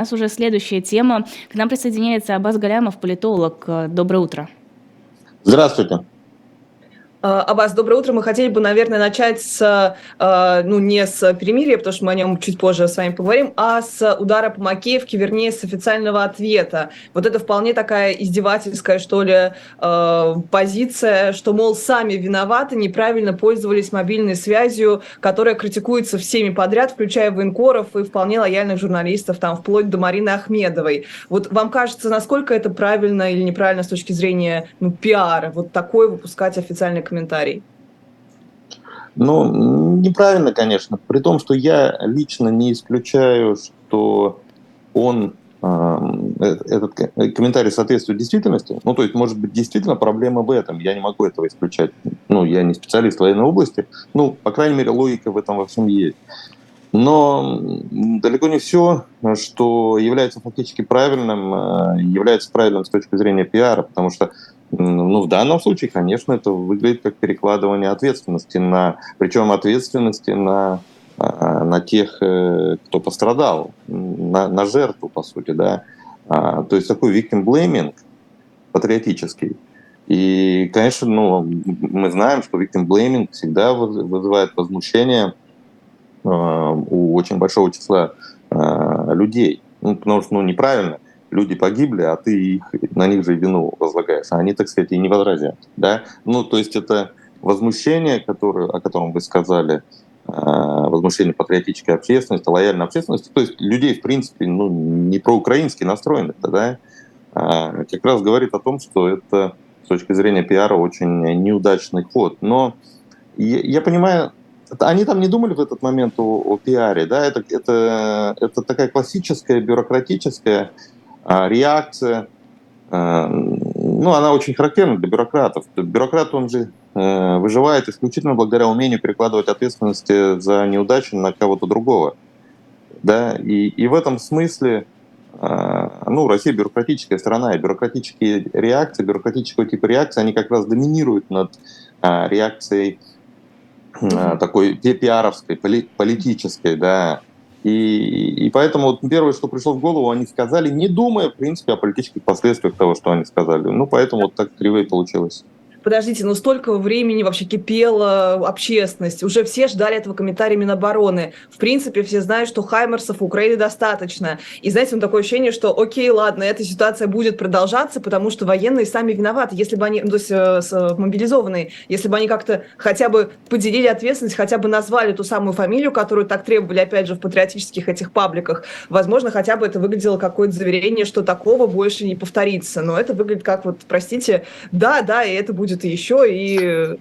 У нас уже следующая тема. К нам присоединяется Абаз Галямов, политолог. Доброе утро. Здравствуйте. А, Абаз, доброе утро. Мы хотели бы, наверное, начать с, а, ну, не с перемирия, потому что мы о нем чуть позже с вами поговорим, а с удара по Макеевке, вернее, с официального ответа. Вот это вполне такая издевательская, что ли, а, позиция, что, мол, сами виноваты, неправильно пользовались мобильной связью, которая критикуется всеми подряд, включая военкоров и вполне лояльных журналистов, там, вплоть до Марины Ахмедовой. Вот вам кажется, насколько это правильно или неправильно с точки зрения, ну, пиара, вот такой выпускать официальный комментарий? Ну, неправильно, конечно. При том, что я лично не исключаю, что он эм, э, этот комментарий соответствует действительности. Ну, то есть, может быть, действительно проблема в этом. Я не могу этого исключать. Ну, я не специалист в военной области. Ну, по крайней мере, логика в этом во всем есть. Но далеко не все, что является фактически правильным, э, является правильным с точки зрения пиара, потому что ну, в данном случае, конечно, это выглядит как перекладывание ответственности на, причем ответственности на, а, на тех, э, кто пострадал, на, на жертву, по сути, да. А, то есть такой victim blaming патриотический. И, конечно, ну, мы знаем, что victim blaming всегда вызывает возмущение а, у очень большого числа людей. Ну, потому что ну, неправильно – люди погибли, а ты их, на них же вину возлагаешь, а они, так сказать, и не возразят. Да? Ну, то есть это возмущение, которое, о котором вы сказали, а, возмущение патриотической общественности, лояльной общественности, то есть людей, в принципе, ну, не проукраински настроенных, да, а, как раз говорит о том, что это с точки зрения пиара очень неудачный ход. Но я, я понимаю, они там не думали в этот момент о, о пиаре, да, это, это, это такая классическая бюрократическая реакция, э, ну, она очень характерна для бюрократов. Бюрократ, он же э, выживает исключительно благодаря умению перекладывать ответственности за неудачи на кого-то другого. Да? И, и в этом смысле э, ну, Россия бюрократическая страна, и бюрократические реакции, бюрократического типа реакции, они как раз доминируют над реакцией такой пиаровской, политической, да, и, и поэтому вот первое, что пришло в голову, они сказали, не думая, в принципе, о политических последствиях того, что они сказали. Ну, поэтому вот так криво и получилось подождите, ну столько времени вообще кипела общественность, уже все ждали этого комментария Минобороны. В принципе, все знают, что Хаймерсов у Украины достаточно. И знаете, ну такое ощущение, что окей, ладно, эта ситуация будет продолжаться, потому что военные сами виноваты. Если бы они, ну, то есть э, э, мобилизованные, если бы они как-то хотя бы поделили ответственность, хотя бы назвали ту самую фамилию, которую так требовали, опять же, в патриотических этих пабликах, возможно, хотя бы это выглядело какое-то заверение, что такого больше не повторится. Но это выглядит как вот, простите, да, да, и это будет будет еще, и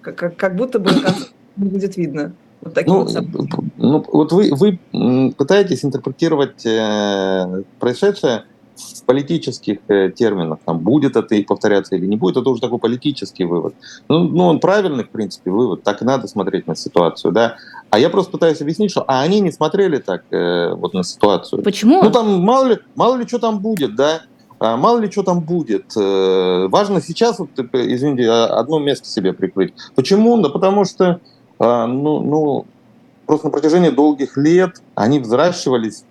как, как будто бы не будет видно. Вот ну, вот ну, вот вы, вы пытаетесь интерпретировать э, происшедшее в политических э, терминах, там, будет это и повторяться или не будет, это уже такой политический вывод. Ну, ну, он правильный, в принципе, вывод, так и надо смотреть на ситуацию, да. А я просто пытаюсь объяснить, что а они не смотрели так э, вот на ситуацию. Почему? Ну, там мало ли, мало ли что там будет, да. А мало ли что там будет. Э, важно сейчас, вот, извините, а, одно место себе прикрыть. Почему? Да потому что а, ну, ну, просто на протяжении долгих лет они взращивались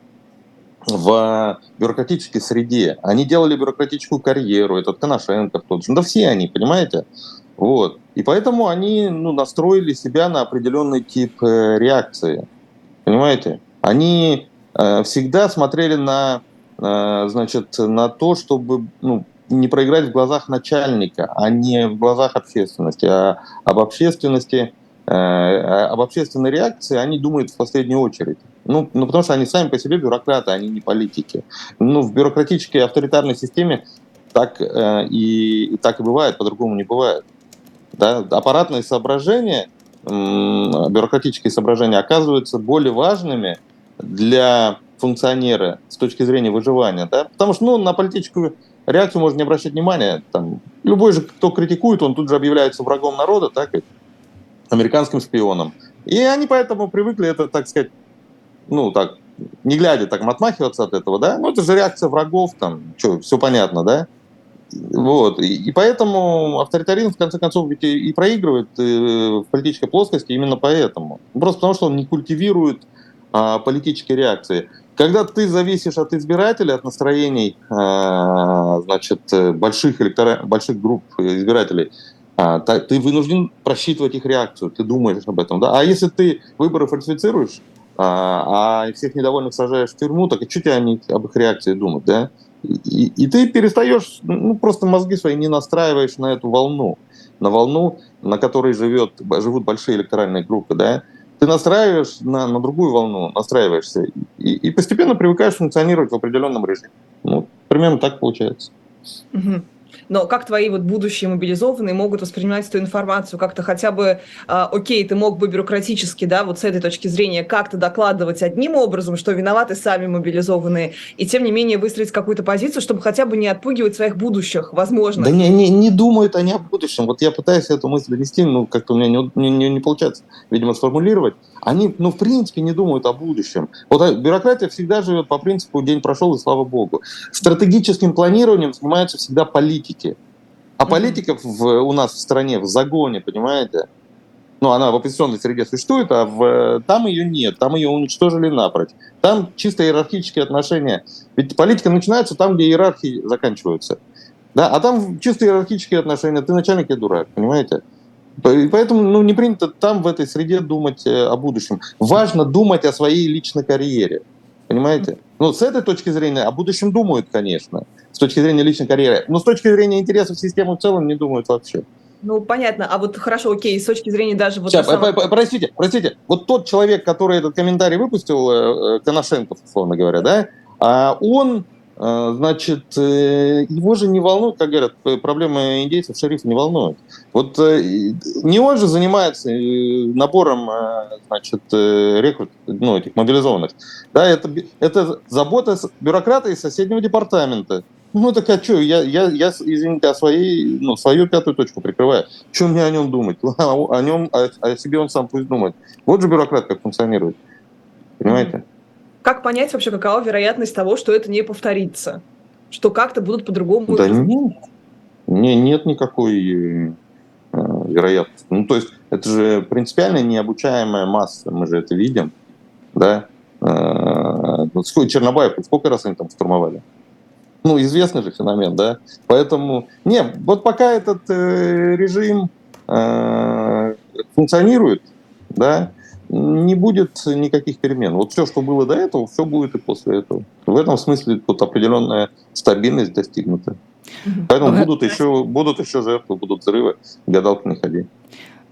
в бюрократической среде. Они делали бюрократическую карьеру, этот Коношенко, тот же. Да все они, понимаете? Вот. И поэтому они ну, настроили себя на определенный тип э, реакции. Понимаете? Они э, всегда смотрели на значит, на то, чтобы ну, не проиграть в глазах начальника, а не в глазах общественности. А об общественности, э, об общественной реакции они думают в последнюю очередь. Ну, ну, потому что они сами по себе бюрократы, они не политики. Ну, в бюрократической авторитарной системе так, э, и, так и бывает, по-другому не бывает. Да? Аппаратные соображения, бюрократические соображения оказываются более важными для функционеры с точки зрения выживания, да, потому что, ну, на политическую реакцию можно не обращать внимания, там, любой же, кто критикует, он тут же объявляется врагом народа, так, американским шпионом. И они поэтому привыкли это, так сказать, ну, так, не глядя, так, отмахиваться от этого, да, ну, это же реакция врагов, там, что, все понятно, да, вот. И, поэтому авторитаризм, в конце концов, ведь и, и проигрывает э, в политической плоскости именно поэтому. Просто потому, что он не культивирует а, политические реакции. Когда ты зависишь от избирателей, от настроений, э, значит, больших, электора... больших групп избирателей, э, ты вынужден просчитывать их реакцию, ты думаешь об этом. Да? А если ты выборы фальсифицируешь, а всех недовольных сажаешь в тюрьму, так и что тебе они, об их реакции думать, да? И, и ты перестаешь, ну, просто мозги свои не настраиваешь на эту волну, на волну, на которой живет, живут большие электоральные группы, да? Ты настраиваешь на, на другую волну, настраиваешься, и, и постепенно привыкаешь функционировать в определенном режиме. Ну, примерно так получается. Угу но как твои вот будущие мобилизованные могут воспринимать эту информацию, как-то хотя бы, э, окей, ты мог бы бюрократически, да, вот с этой точки зрения как-то докладывать одним образом, что виноваты сами мобилизованные, и тем не менее выстроить какую-то позицию, чтобы хотя бы не отпугивать своих будущих, возможно. Да не, не, не думают они о будущем. Вот я пытаюсь эту мысль донести, ну, как-то у меня не, не, не получается, видимо, сформулировать. Они, ну, в принципе, не думают о будущем. Вот а, бюрократия всегда живет по принципу «день прошел, и слава богу». Стратегическим планированием занимаются всегда политики политики. А политиков в, у нас в стране в загоне, понимаете? Ну, она в оппозиционной среде существует, а в, там ее нет, там ее уничтожили напрочь. Там чисто иерархические отношения. Ведь политика начинается там, где иерархии заканчиваются. Да, а там чисто иерархические отношения. Ты начальник, я дурак, понимаете? Поэтому ну, не принято там, в этой среде, думать э, о будущем. Важно думать о своей личной карьере. Понимаете? Ну, с этой точки зрения о будущем думают, конечно, с точки зрения личной карьеры. Но с точки зрения интересов системы в целом не думают вообще. Ну, понятно. А вот хорошо, окей, с точки зрения даже... Вот Сейчас, самого... простите, простите. Вот тот человек, который этот комментарий выпустил, э, э, Коношенков, условно говоря, да, а он значит, э, его же не волнует, как говорят, проблемы индейцев шерифа не волнует. Вот э, не он же занимается э, набором, значит, рекрут, ну, этих мобилизованных. Да, это, это забота бюрократа из соседнего департамента. Ну, так а что, я, я, я извините, о своей, ну, свою пятую точку прикрываю. Что мне о нем думать? О нем, о, о себе он сам пусть думает. Вот же бюрократ как функционирует. Понимаете? Как понять вообще, какова вероятность того, что это не повторится? Что как-то будут по-другому? Да нет, не, нет никакой э, вероятности. Ну, то есть это же принципиально необучаемая масса, мы же это видим, да. Э, Чернобаев, сколько раз они там штурмовали? Ну, известный же феномен, да. Поэтому, не, вот пока этот э, режим функционирует, да, не будет никаких перемен. Вот все, что было до этого, все будет и после этого. В этом смысле тут определенная стабильность достигнута. Поэтому будут еще, будут еще жертвы, будут взрывы, гадалки не ходи.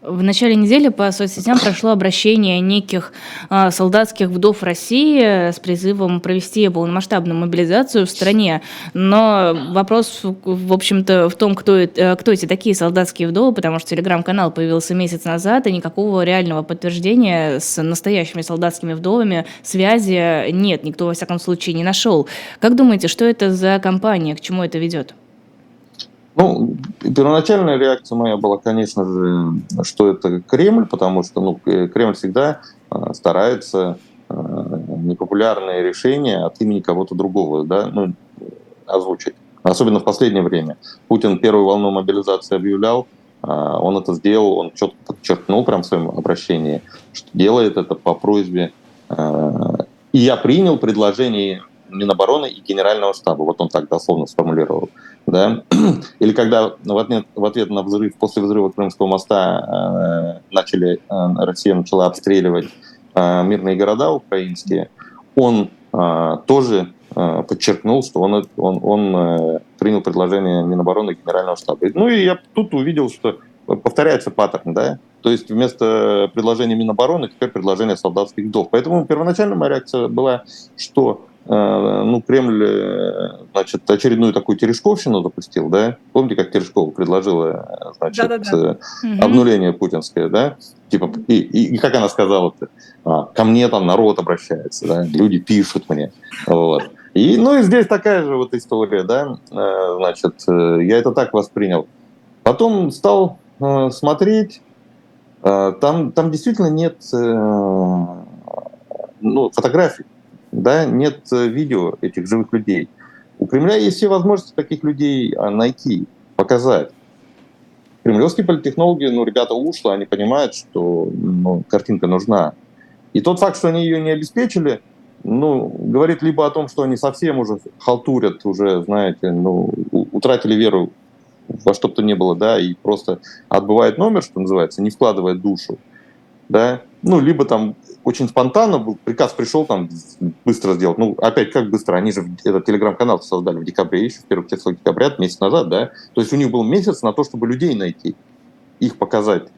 В начале недели по соцсетям прошло обращение неких э, солдатских вдов России с призывом провести полномасштабную мобилизацию в стране. Но вопрос, в общем-то, в том, кто, э, кто эти такие солдатские вдовы, потому что телеграм-канал появился месяц назад, и никакого реального подтверждения с настоящими солдатскими вдовами связи нет, никто, во всяком случае, не нашел. Как думаете, что это за компания, к чему это ведет? Ну, первоначальная реакция моя была, конечно же, что это Кремль, потому что ну, Кремль всегда э, старается э, непопулярные решения от имени кого-то другого да, ну, озвучить. Особенно в последнее время. Путин первую волну мобилизации объявлял, э, он это сделал, он четко подчеркнул прям в своем обращении, что делает это по просьбе. И я принял предложение Минобороны и Генерального штаба. Вот он так дословно сформулировал. Да? Или когда в ответ, в ответ на взрыв, после взрыва Крымского моста э, начали, э, Россия начала обстреливать э, мирные города украинские, он э, тоже э, подчеркнул, что он, он, он э, принял предложение Минобороны Генерального штаба. Ну и я тут увидел, что повторяется паттерн, да, то есть вместо предложения Минобороны теперь предложение солдатских вдов. Поэтому первоначально моя реакция была, что ну, Кремль, э, значит, очередную такую Терешковщину запустил, да? Помните, как Терешкова предложила, значит, да -да -да. обнуление путинское, да? Типа, и, и, и как она сказала-то? А, ко мне там народ обращается, да? Люди пишут мне, вот. И, ну, и здесь такая же вот история, да? Э, значит, я это так воспринял. Потом стал смотреть, там, там действительно нет ну, фотографий да, нет э, видео этих живых людей. У Кремля есть все возможности таких людей а, найти, показать. Кремлевские политтехнологи, ну, ребята ушло, они понимают, что ну, картинка нужна. И тот факт, что они ее не обеспечили, ну, говорит либо о том, что они совсем уже халтурят, уже, знаете, ну, утратили веру во что бы то ни было, да, и просто отбывает номер, что называется, не вкладывает душу, да, ну, либо там очень спонтанно был, приказ пришел там быстро сделать. Ну, опять, как быстро? Они же этот телеграм-канал создали в декабре, еще в первых числах декабря, месяц назад, да? То есть у них был месяц на то, чтобы людей найти, их показать.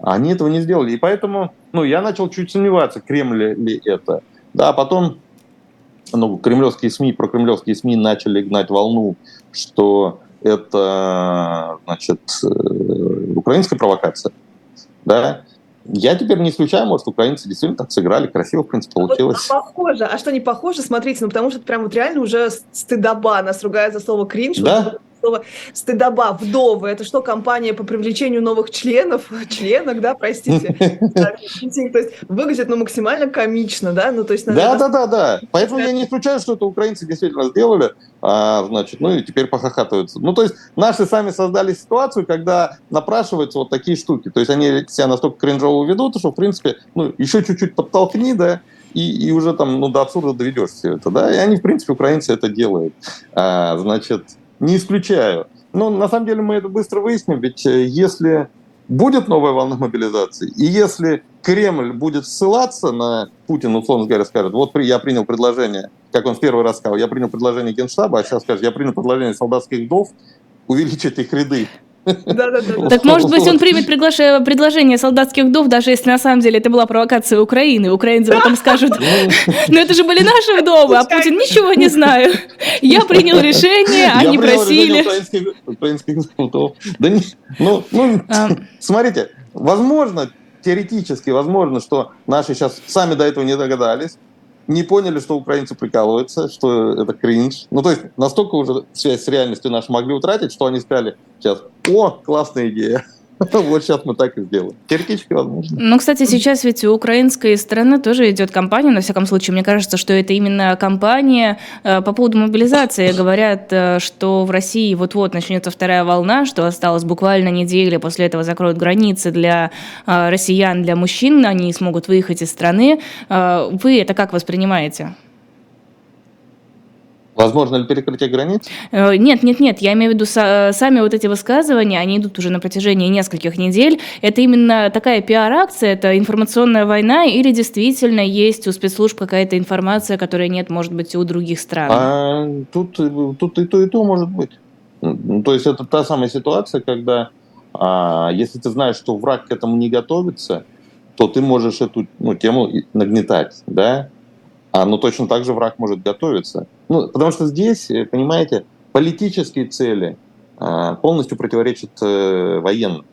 Они этого не сделали. И поэтому, ну, я начал чуть сомневаться, Кремль ли это. Да, а потом, ну, кремлевские СМИ, про кремлевские СМИ начали гнать волну, что это, значит, э, украинская провокация, да, я теперь не исключаю, может, украинцы действительно так сыграли, красиво, в принципе, получилось. А похоже. А что не похоже? Смотрите, ну потому что это прям вот реально уже стыдоба. Нас ругают за слово кринж. Да? Слово стыдоба, вдовы. Это что, компания по привлечению новых членов? Членок, да, простите. То есть выглядит, ну, максимально комично, да? Ну, то есть, да, да, да, да. Поэтому я не исключаю, что это украинцы действительно сделали, а, значит, ну и теперь похохатываются. Ну, то есть наши сами создали ситуацию, когда напрашиваются вот такие штуки. То есть они себя настолько кринжово ведут, что, в принципе, ну, еще чуть-чуть подтолкни, да, и, и уже там, ну, до абсурда доведешь все это, да, и они, в принципе, украинцы это делают. А, значит, не исключаю. Но на самом деле мы это быстро выясним, ведь э, если будет новая волна мобилизации, и если Кремль будет ссылаться на Путина, условно говоря, скажет, вот я принял предложение, как он в первый раз сказал, я принял предложение Генштаба, а сейчас скажет, я принял предложение солдатских вдов увеличить их ряды. Так может быть он примет предложение солдатских вдов, даже если на самом деле это была провокация Украины. Украинцы потом скажут, ну это же были наши вдовы, а Путин ничего не знаю. Я принял решение, они просили. Украинских вдов. Да не, ну, ну, а. смотрите, возможно, теоретически возможно, что наши сейчас сами до этого не догадались, не поняли, что украинцы прикалываются, что это кринж. Ну, то есть настолько уже связь с реальностью нашу могли утратить, что они сказали сейчас, о, классная идея. Вот сейчас мы так и сделаем. Теоретически возможно. Ну, кстати, сейчас ведь у украинской стороны тоже идет кампания, на всяком случае, мне кажется, что это именно кампания э, по поводу мобилизации. Говорят, э, что в России вот-вот начнется вторая волна, что осталось буквально неделя, после этого закроют границы для э, россиян, для мужчин, они смогут выехать из страны. Вы это как воспринимаете? Возможно ли перекрытие границ? Э, нет, нет, нет. Я имею в виду сами вот эти высказывания, они идут уже на протяжении нескольких недель. Это именно такая пиар-акция, это информационная война, или действительно есть у спецслужб какая-то информация, которой нет, может быть, у других стран? А, тут, тут и то, и то может быть. Ну, то есть это та самая ситуация, когда а, если ты знаешь, что враг к этому не готовится, то ты можешь эту ну, тему нагнетать, да? А, но точно так же враг может готовиться. Ну, потому что здесь, э, понимаете, политические цели а, полностью противоречат э, военным.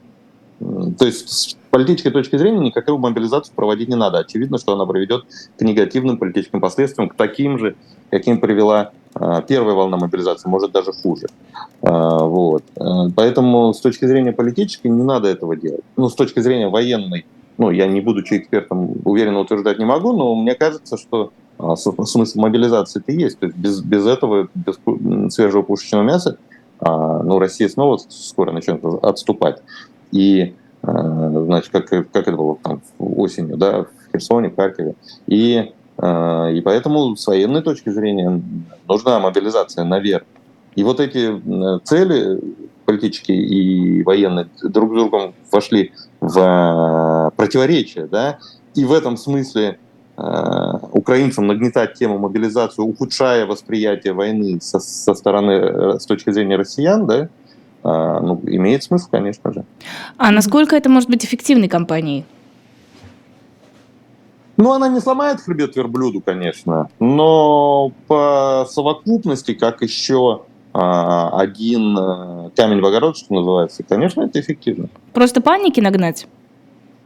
То есть с политической точки зрения никакую мобилизацию проводить не надо. Очевидно, что она приведет к негативным политическим последствиям, к таким же, каким привела а, первая волна мобилизации, может даже хуже. А, вот. Э, поэтому с точки зрения политической не надо этого делать. Ну, с точки зрения военной, ну, я не будучи экспертом, уверенно утверждать не могу, но мне кажется, что смысл мобилизации это есть. То есть без, без этого, без свежего пушечного мяса, а, ну, Россия снова скоро начнет отступать. И, а, значит, как, как это было там осенью, да, в Херсоне, в Харькове. И, и поэтому с военной точки зрения нужна мобилизация наверх. И вот эти цели политические и военные друг с другом вошли в противоречие, да, и в этом смысле украинцам нагнетать тему мобилизации, ухудшая восприятие войны со, со стороны, э, с точки зрения россиян, да, э, ну, имеет смысл, конечно же. А насколько это может быть эффективной кампанией? Ну, она не сломает хребет верблюду, конечно, но по совокупности, как еще один камень в огород, что называется, конечно, это эффективно. Просто паники нагнать?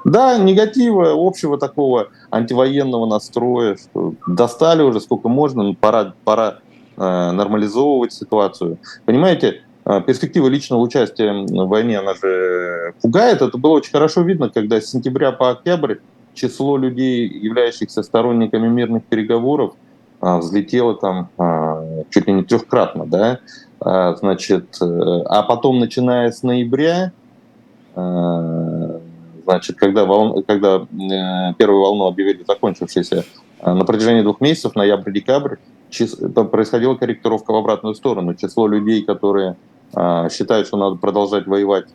Да, негатива, общего такого антивоенного настроя, что достали уже сколько можно, но пора, пора э, нормализовывать ситуацию. Понимаете, э, перспектива личного участия в войне, она же пугает. Это было очень хорошо видно, когда с сентября по октябрь число людей, являющихся сторонниками мирных переговоров, э, взлетело там э, чуть ли не трехкратно, да, значит, а потом, начиная с ноября, Значит, когда, волн, когда э, первую волну объявили закончившейся, на протяжении двух месяцев, ноябрь-декабрь, происходила корректировка в обратную сторону. Число людей, которые считают, что надо продолжать воевать,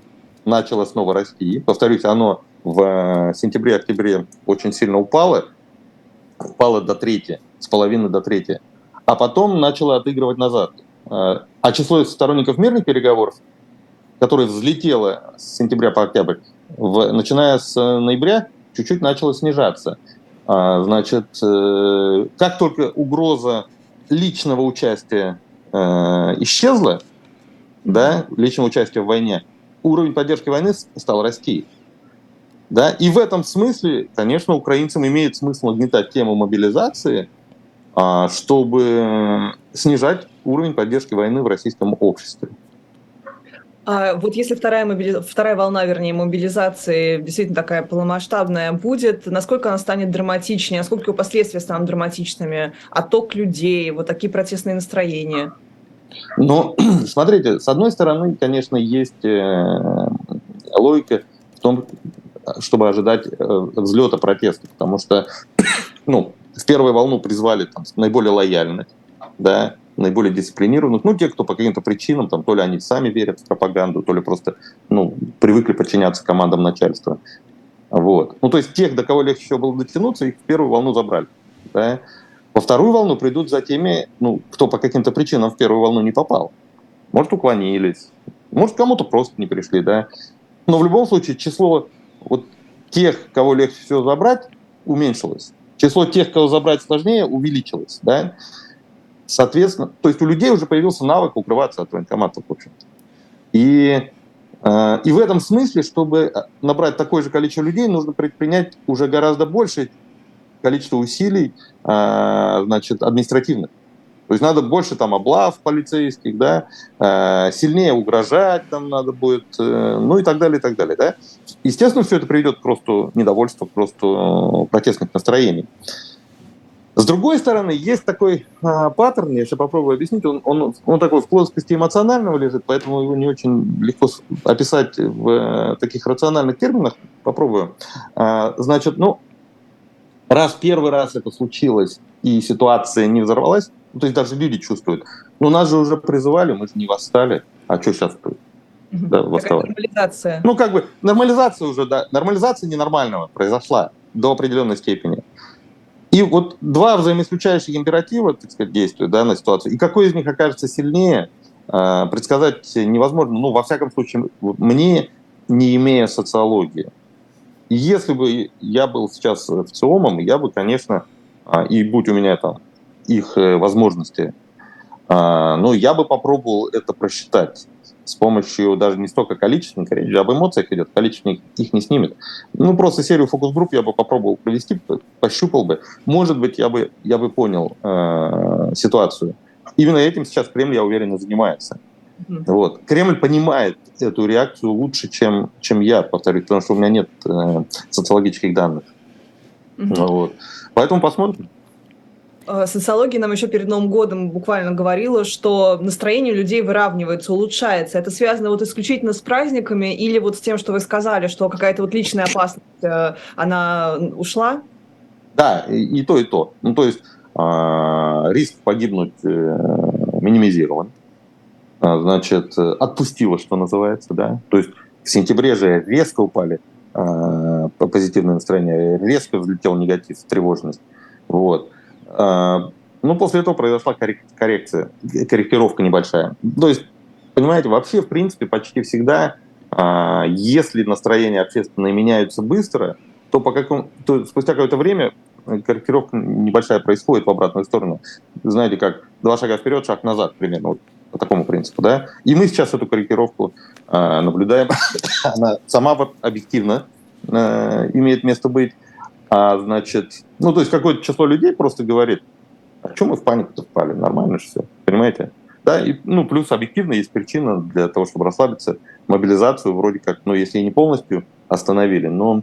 начало снова расти. Повторюсь, оно в сентябре-октябре очень сильно упало, упало до трети, с половины до трети, а потом начало отыгрывать назад. А число сторонников мирных переговоров, которое взлетело с сентября по октябрь, в, начиная с ноября, чуть-чуть начало снижаться. А, значит, э, как только угроза личного участия э, исчезла, да, личного участия в войне, уровень поддержки войны стал расти. Да? И в этом смысле, конечно, украинцам имеет смысл нагнетать тему мобилизации, а, чтобы снижать уровень поддержки войны в российском обществе. А вот если вторая, мобили... вторая волна, вернее, мобилизации действительно такая полномасштабная будет, насколько она станет драматичнее, насколько ее последствия станут драматичными, отток людей, вот такие протестные настроения? Ну, смотрите, с одной стороны, конечно, есть э, логика в том, чтобы ожидать э, взлета протеста, потому что, ну, в первую волну призвали там, наиболее лояльных, да, наиболее дисциплинированных, ну, те, кто по каким-то причинам, там, то ли они сами верят в пропаганду, то ли просто, ну, привыкли подчиняться командам начальства. Вот. Ну, то есть тех, до кого легче всего было дотянуться, их в первую волну забрали. Да? Во вторую волну придут за теми, ну, кто по каким-то причинам в первую волну не попал. Может, уклонились, может, кому-то просто не пришли, да. Но в любом случае число вот тех, кого легче всего забрать, уменьшилось. Число тех, кого забрать сложнее, увеличилось, да. Соответственно, то есть у людей уже появился навык укрываться от военкоматов, в общем-то. И, э, и в этом смысле, чтобы набрать такое же количество людей, нужно предпринять уже гораздо большее количество усилий э, значит, административных. То есть надо больше там облав полицейских, да, э, сильнее угрожать там надо будет, э, ну и так далее, и так далее, да. Естественно, все это приведет к росту недовольства, к росту протестных настроений. С другой стороны, есть такой а, паттерн, я сейчас попробую объяснить, он, он, он такой в плоскости эмоционального лежит, поэтому его не очень легко описать в э, таких рациональных терминах. Попробую. А, значит, ну, раз первый раз это случилось и ситуация не взорвалась, ну, то есть даже люди чувствуют, ну нас же уже призывали, мы же не восстали, а что сейчас да, восставать? Нормализация. Ну, как бы нормализация уже, да, нормализация ненормального произошла до определенной степени. И вот два взаимоисключающих императива, так сказать, действуют да, на ситуацию. И какой из них окажется сильнее, а, предсказать невозможно. Ну, во всяком случае, мне, не имея социологии. если бы я был сейчас в ЦИОМом, я бы, конечно, а, и будь у меня там их э, возможности, а, ну, я бы попробовал это просчитать с помощью даже не столько количественных речи, об эмоциях идет, количество их не снимет. Ну, просто серию фокус-групп я бы попробовал провести, пощупал бы. Может быть, я бы, я бы понял э, ситуацию. Именно этим сейчас Кремль, я уверен, занимается. Mm-hmm. Вот. Кремль понимает эту реакцию лучше, чем, чем я, повторюсь, потому что у меня нет э, социологических данных. Mm-hmm. Вот. Поэтому посмотрим. Э, социология нам еще перед Новым годом буквально говорила, что настроение людей выравнивается, улучшается. Это связано вот исключительно с праздниками или вот с тем, что вы сказали, что какая-то вот личная опасность, э, она ушла? Да, и, то, и то. Ну, то есть э, риск погибнуть э, минимизирован. А, значит, отпустило, что называется, да. То есть в сентябре же резко упали позитивное настроение, резко взлетел негатив, тревожность. Вот. А, ну, после этого произошла коррекция, корректировка небольшая. То есть, понимаете, вообще, в принципе, почти всегда, а, если настроения общественные меняются быстро, то, по какому, то спустя какое-то время корректировка небольшая происходит в обратную сторону. Знаете, как два шага вперед, шаг назад примерно, вот по такому принципу, да. И мы сейчас эту корректировку э, наблюдаем. Она сама объективно имеет место быть. А, значит, ну, то есть какое-то число людей просто говорит, а чем мы в панику-то впали? Нормально же все, понимаете? Да, и, ну, плюс объективно есть причина для того, чтобы расслабиться. Мобилизацию вроде как, ну, если не полностью остановили, но,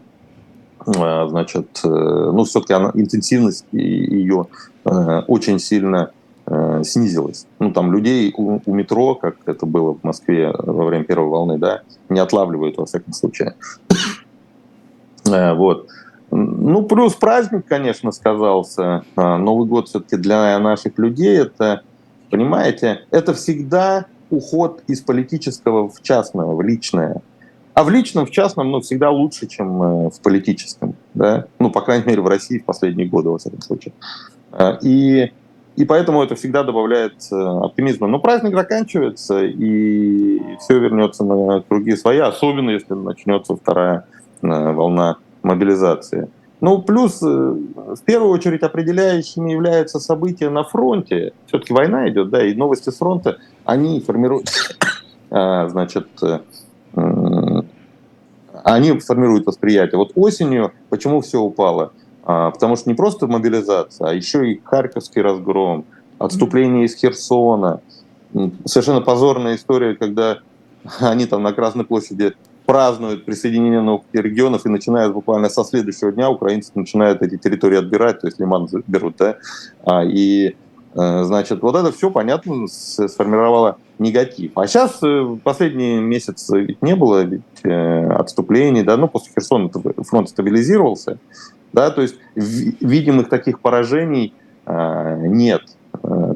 а, значит, э, ну, все-таки она, интенсивность ее э, очень сильно э, снизилась. Ну, там людей у, у метро, как это было в Москве во время первой волны, да, не отлавливают, во всяком случае. Вот. Ну, плюс праздник, конечно, сказался. А, Новый год все-таки для наших людей это, понимаете, это всегда уход из политического в частное, в личное. А в личном, в частном, ну, всегда лучше, чем э, в политическом, да? Ну, по крайней мере, в России в последние годы, во всяком случае. А, и, и поэтому это всегда добавляет э, оптимизма. Но праздник заканчивается, и все вернется на круги свои, особенно если начнется вторая э, волна мобилизации. Ну, плюс, э, в первую очередь, определяющими являются события на фронте. Все-таки война идет, да, и новости с фронта, они формируют, а, значит, э, они формируют восприятие. Вот осенью почему все упало? А, потому что не просто мобилизация, а еще и Харьковский разгром, отступление из Херсона. Совершенно позорная история, когда они там на Красной площади празднуют присоединение новых регионов и начинают буквально со следующего дня украинцы начинают эти территории отбирать, то есть Лиман берут, да, а, и э, Значит, вот это все, понятно, сформировало негатив. А сейчас э, последний месяц ведь не было ведь, э, отступлений, да, ну, после Херсона фронт стабилизировался, да, то есть видимых таких поражений нет.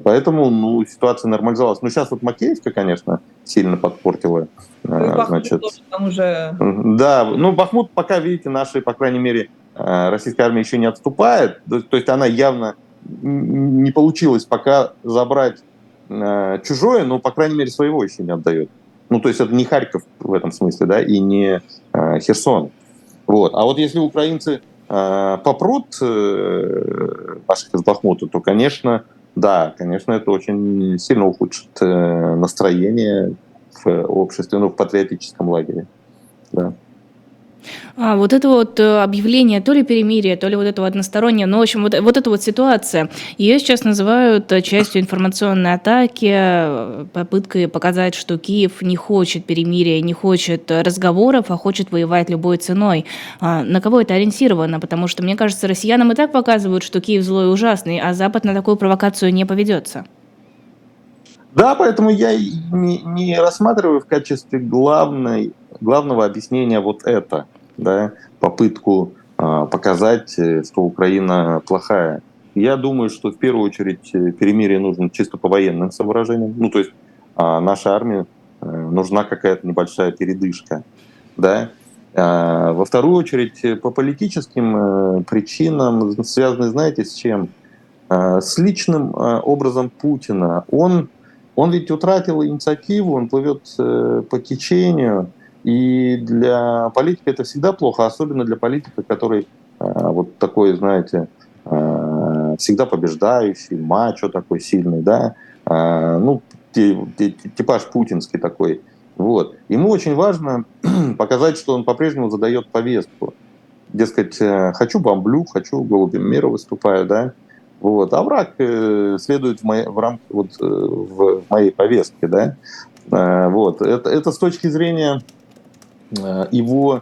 Поэтому ну, ситуация нормализовалась. Но сейчас вот Макеевка, конечно, сильно подпортила. Ну, значит, там уже... Да, ну Бахмут пока, видите, наши, по крайней мере, э, российская армия еще не отступает. То есть она явно не получилось пока забрать э, чужое, но, по крайней мере, своего еще не отдает. Ну, то есть это не Харьков в этом смысле, да, и не э, Херсон. Вот. А вот если украинцы попрут наших из Бахмута, то, конечно, да, конечно, это очень сильно ухудшит настроение в обществе, ну, в патриотическом лагере. Да. А, вот это вот э, объявление то ли перемирия, то ли вот это одностороннее, ну, в общем, вот, вот эта вот ситуация, ее сейчас называют э, частью информационной атаки, э, попыткой показать, что Киев не хочет перемирия, не хочет разговоров, а хочет воевать любой ценой. А, на кого это ориентировано? Потому что, мне кажется, россиянам и так показывают, что Киев злой и ужасный, а Запад на такую провокацию не поведется. Да, поэтому я не, не рассматриваю в качестве главной, главного объяснения вот это, да, попытку э, показать, э, что Украина плохая. Я думаю, что в первую очередь э, перемирие нужно чисто по военным соображениям. Ну, то есть э, наша армия э, нужна какая-то небольшая передышка, да. А, во вторую очередь э, по политическим э, причинам, связанным, знаете, с чем? Э, с личным э, образом Путина. Он он ведь утратил инициативу, он плывет э, по течению, и для политика это всегда плохо, особенно для политика, который э, вот такой, знаете, э, всегда побеждающий, мачо такой сильный, да, ну, типаж путинский такой. Вот. Ему очень важно показать, что он по-прежнему задает повестку. Дескать, хочу бомблю, хочу голубем мира выступаю, да, вот. А враг э, следует в, моей, в, рам, вот, э, в моей повестке. Да? Э, вот. Это, это с точки зрения э, его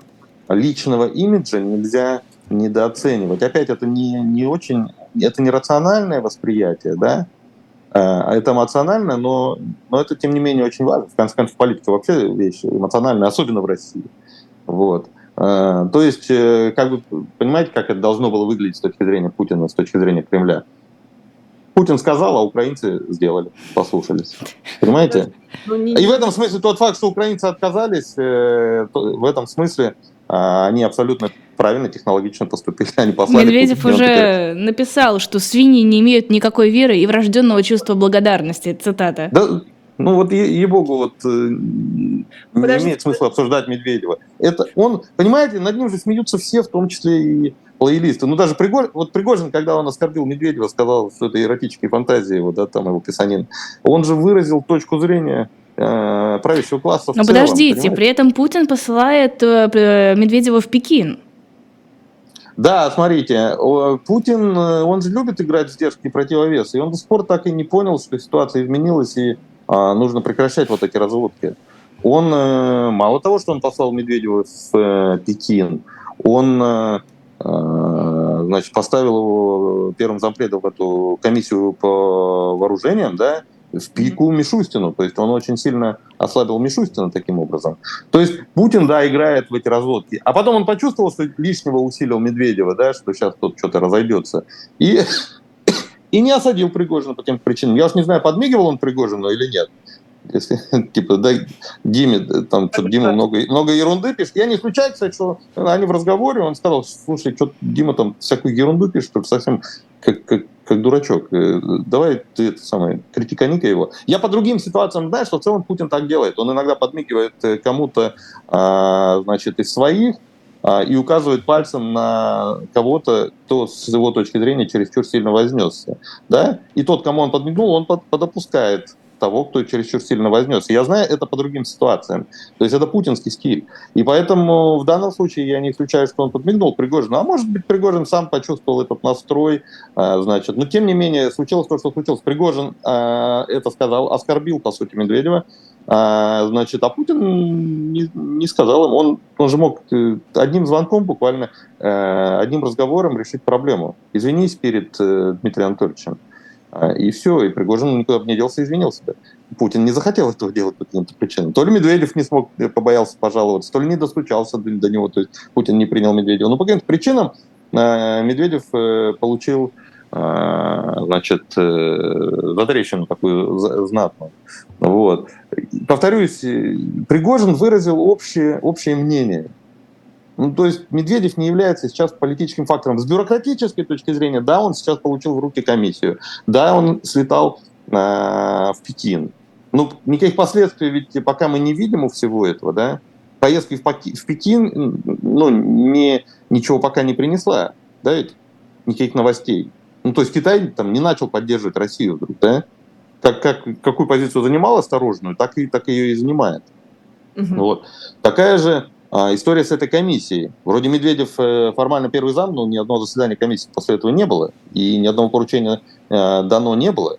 личного имиджа нельзя недооценивать. Опять, это не, не очень, это не рациональное восприятие, да, а это эмоционально, но, но это, тем не менее, очень важно. В конце концов, политика вообще вещь эмоциональная, особенно в России. Вот. Э, то есть, э, как бы, понимаете, как это должно было выглядеть с точки зрения Путина, с точки зрения Кремля? Путин сказал, а украинцы сделали, послушались. Понимаете? Ну, И в этом смысле тот факт, что украинцы отказались, э, в этом смысле они абсолютно правильно, технологично поступили. Они послали Медведев Путину, уже написал, что свиньи не имеют никакой веры и врожденного чувства благодарности. Цитата. Да, ну вот ей-богу, вот э, не имеет смысла обсуждать Медведева. Это он, понимаете, над ним же смеются все, в том числе и лоялисты. Ну даже Пригожин, вот Пригожин, когда он оскорбил Медведева, сказал, что это эротические фантазии, его, да, там его писанин, он же выразил точку зрения э, правящего класса Но целом, подождите, понимаете? при этом Путин посылает э, Медведева в Пекин. Да, смотрите, Путин, э, он же любит играть в сдержки и противовесы, и он до сих пор так и не понял, что ситуация изменилась, и а, нужно прекращать вот эти разводки. Он, э, мало того, что он послал Медведева в э, Пекин, он э, значит, поставил его первым зампредом в эту комиссию по вооружениям, да, в пику Мишустину. То есть он очень сильно ослабил Мишустина таким образом. То есть Путин, да, играет в эти разводки. А потом он почувствовал, что лишнего усилил Медведева, да, что сейчас тут что-то разойдется. И, и не осадил Пригожина по тем причинам. Я уж не знаю, подмигивал он Пригожину или нет. Если, типа, да, Диме, там, что Дима много, много ерунды пишет. Я не исключаю, кстати, что они в разговоре, он сказал, слушай, что Дима там всякую ерунду пишет, что совсем как, как, как дурачок. Э, давай ты это самое, критикани-ка его. Я по другим ситуациям знаю, что в целом Путин так делает. Он иногда подмигивает э, кому-то, а, значит, из своих, а, и указывает пальцем на кого-то, кто с его точки зрения чересчур сильно вознесся. Да? И тот, кому он подмигнул, он под, подопускает того, кто чересчур сильно вознес. Я знаю это по другим ситуациям. То есть это путинский стиль. И поэтому в данном случае я не исключаю, что он подмигнул Пригожину. А может быть, Пригожин сам почувствовал этот настрой. А, значит. Но тем не менее, случилось то, что случилось. Пригожин а, это сказал, оскорбил, по сути, Медведева. А, значит, а Путин не, не сказал им. Он, он же мог э, одним звонком буквально, э, одним разговором решить проблему. Извинись перед э, Дмитрием Анатольевичем. А, и все, и Пригожин никуда бы не делся, извинился бы. Путин не захотел этого делать по каким-то причинам. То ли Медведев не смог, э, побоялся пожаловаться, то ли не достучался до, него, то есть Путин не принял Медведева. Но по каким-то причинам э, Медведев э, получил значит, затрещину такую знатную. Вот. Повторюсь, Пригожин выразил общее, общее мнение. Ну, то есть Медведев не является сейчас политическим фактором. С бюрократической точки зрения, да, он сейчас получил в руки комиссию, да, он слетал э, в Пекин. Ну, никаких последствий ведь пока мы не видим у всего этого, да. Поездка в, Паки, в Пекин, ну, не, ничего пока не принесла, да, ведь никаких новостей. Ну, то есть Китай там не начал поддерживать Россию вдруг, да? Как, как, какую позицию занимал осторожную, так, и, так ее и занимает. Угу. Вот. Такая же а, история с этой комиссией. Вроде Медведев э, формально первый зам, но ни одного заседания комиссии после этого не было, и ни одного поручения э, дано не было.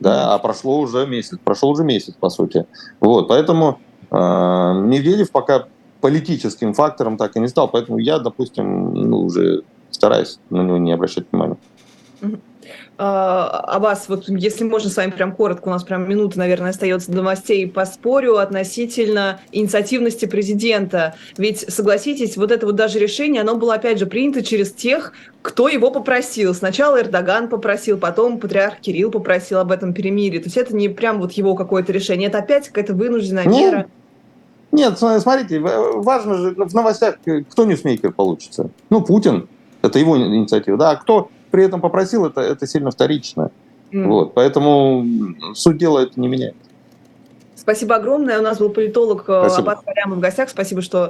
Да, а прошло уже месяц, прошел уже месяц, по сути. Вот, поэтому э, Медведев пока политическим фактором так и не стал, поэтому я, допустим, ну, уже стараюсь на него не обращать внимания. А вас, вот если можно с вами прям коротко, у нас прям минута, наверное, остается до новостей, поспорю относительно инициативности президента. Ведь, согласитесь, вот это вот даже решение, оно было, опять же, принято через тех, кто его попросил. Сначала Эрдоган попросил, потом патриарх Кирилл попросил об этом перемирии. То есть это не прям вот его какое-то решение, это опять какая-то вынужденная мера. Нет, смотрите, важно же, в новостях кто ньюсмейкер получится? Ну, Путин, это его инициатива, да, а кто при этом попросил, это, это сильно вторично. Mm. Вот, поэтому суть дела это не меняет. Спасибо огромное. У нас был политолог э, Спасибо. Галлямов в гостях. Спасибо, что